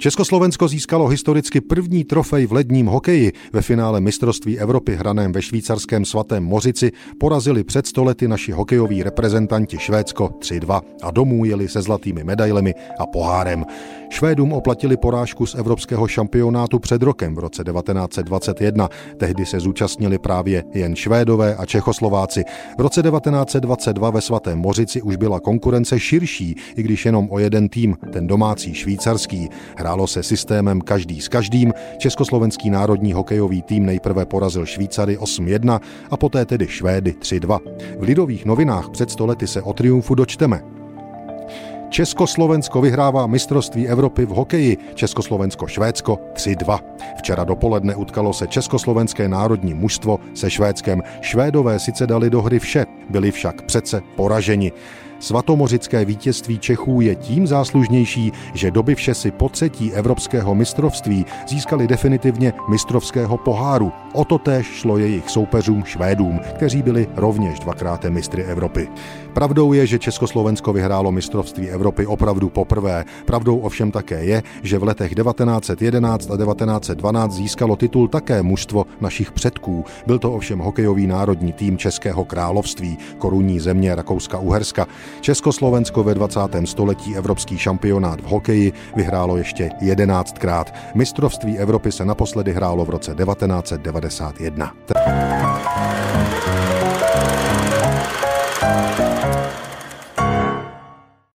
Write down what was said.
Československo získalo historicky první trofej v ledním hokeji. Ve finále mistrovství Evropy hraném ve švýcarském svatém Mořici porazili před stolety naši hokejoví reprezentanti Švédsko 3-2 a domů jeli se zlatými medailemi a pohárem. Švédům oplatili porážku z evropského šampionátu před rokem v roce 1921. Tehdy se zúčastnili právě jen Švédové a Čechoslováci. V roce 1922 ve svatém Mořici už byla konkurence širší, i když jenom o jeden tým, ten domácí švýcarský. Hrálo se systémem každý s každým. Československý národní hokejový tým nejprve porazil Švýcary 8-1 a poté tedy Švédy 3-2. V lidových novinách před stolety se o triumfu dočteme. Československo vyhrává mistrovství Evropy v hokeji, Československo-Švédsko 3-2. Včera dopoledne utkalo se Československé národní mužstvo se Švédskem. Švédové sice dali do hry vše, byli však přece poraženi. Svatomořické vítězství Čechů je tím záslužnější, že doby vše si po třetí evropského mistrovství získali definitivně mistrovského poháru. O to též šlo jejich soupeřům Švédům, kteří byli rovněž dvakrát mistry Evropy. Pravdou je, že Československo vyhrálo mistrovství Evropy opravdu poprvé. Pravdou ovšem také je, že v letech 1911 a 1912 získalo titul také mužstvo našich předků. Byl to ovšem hokejový národní tým Českého království, korunní země Rakouska-Uherska. Československo ve 20. století evropský šampionát v hokeji vyhrálo ještě 11krát. Mistrovství Evropy se naposledy hrálo v roce 1991.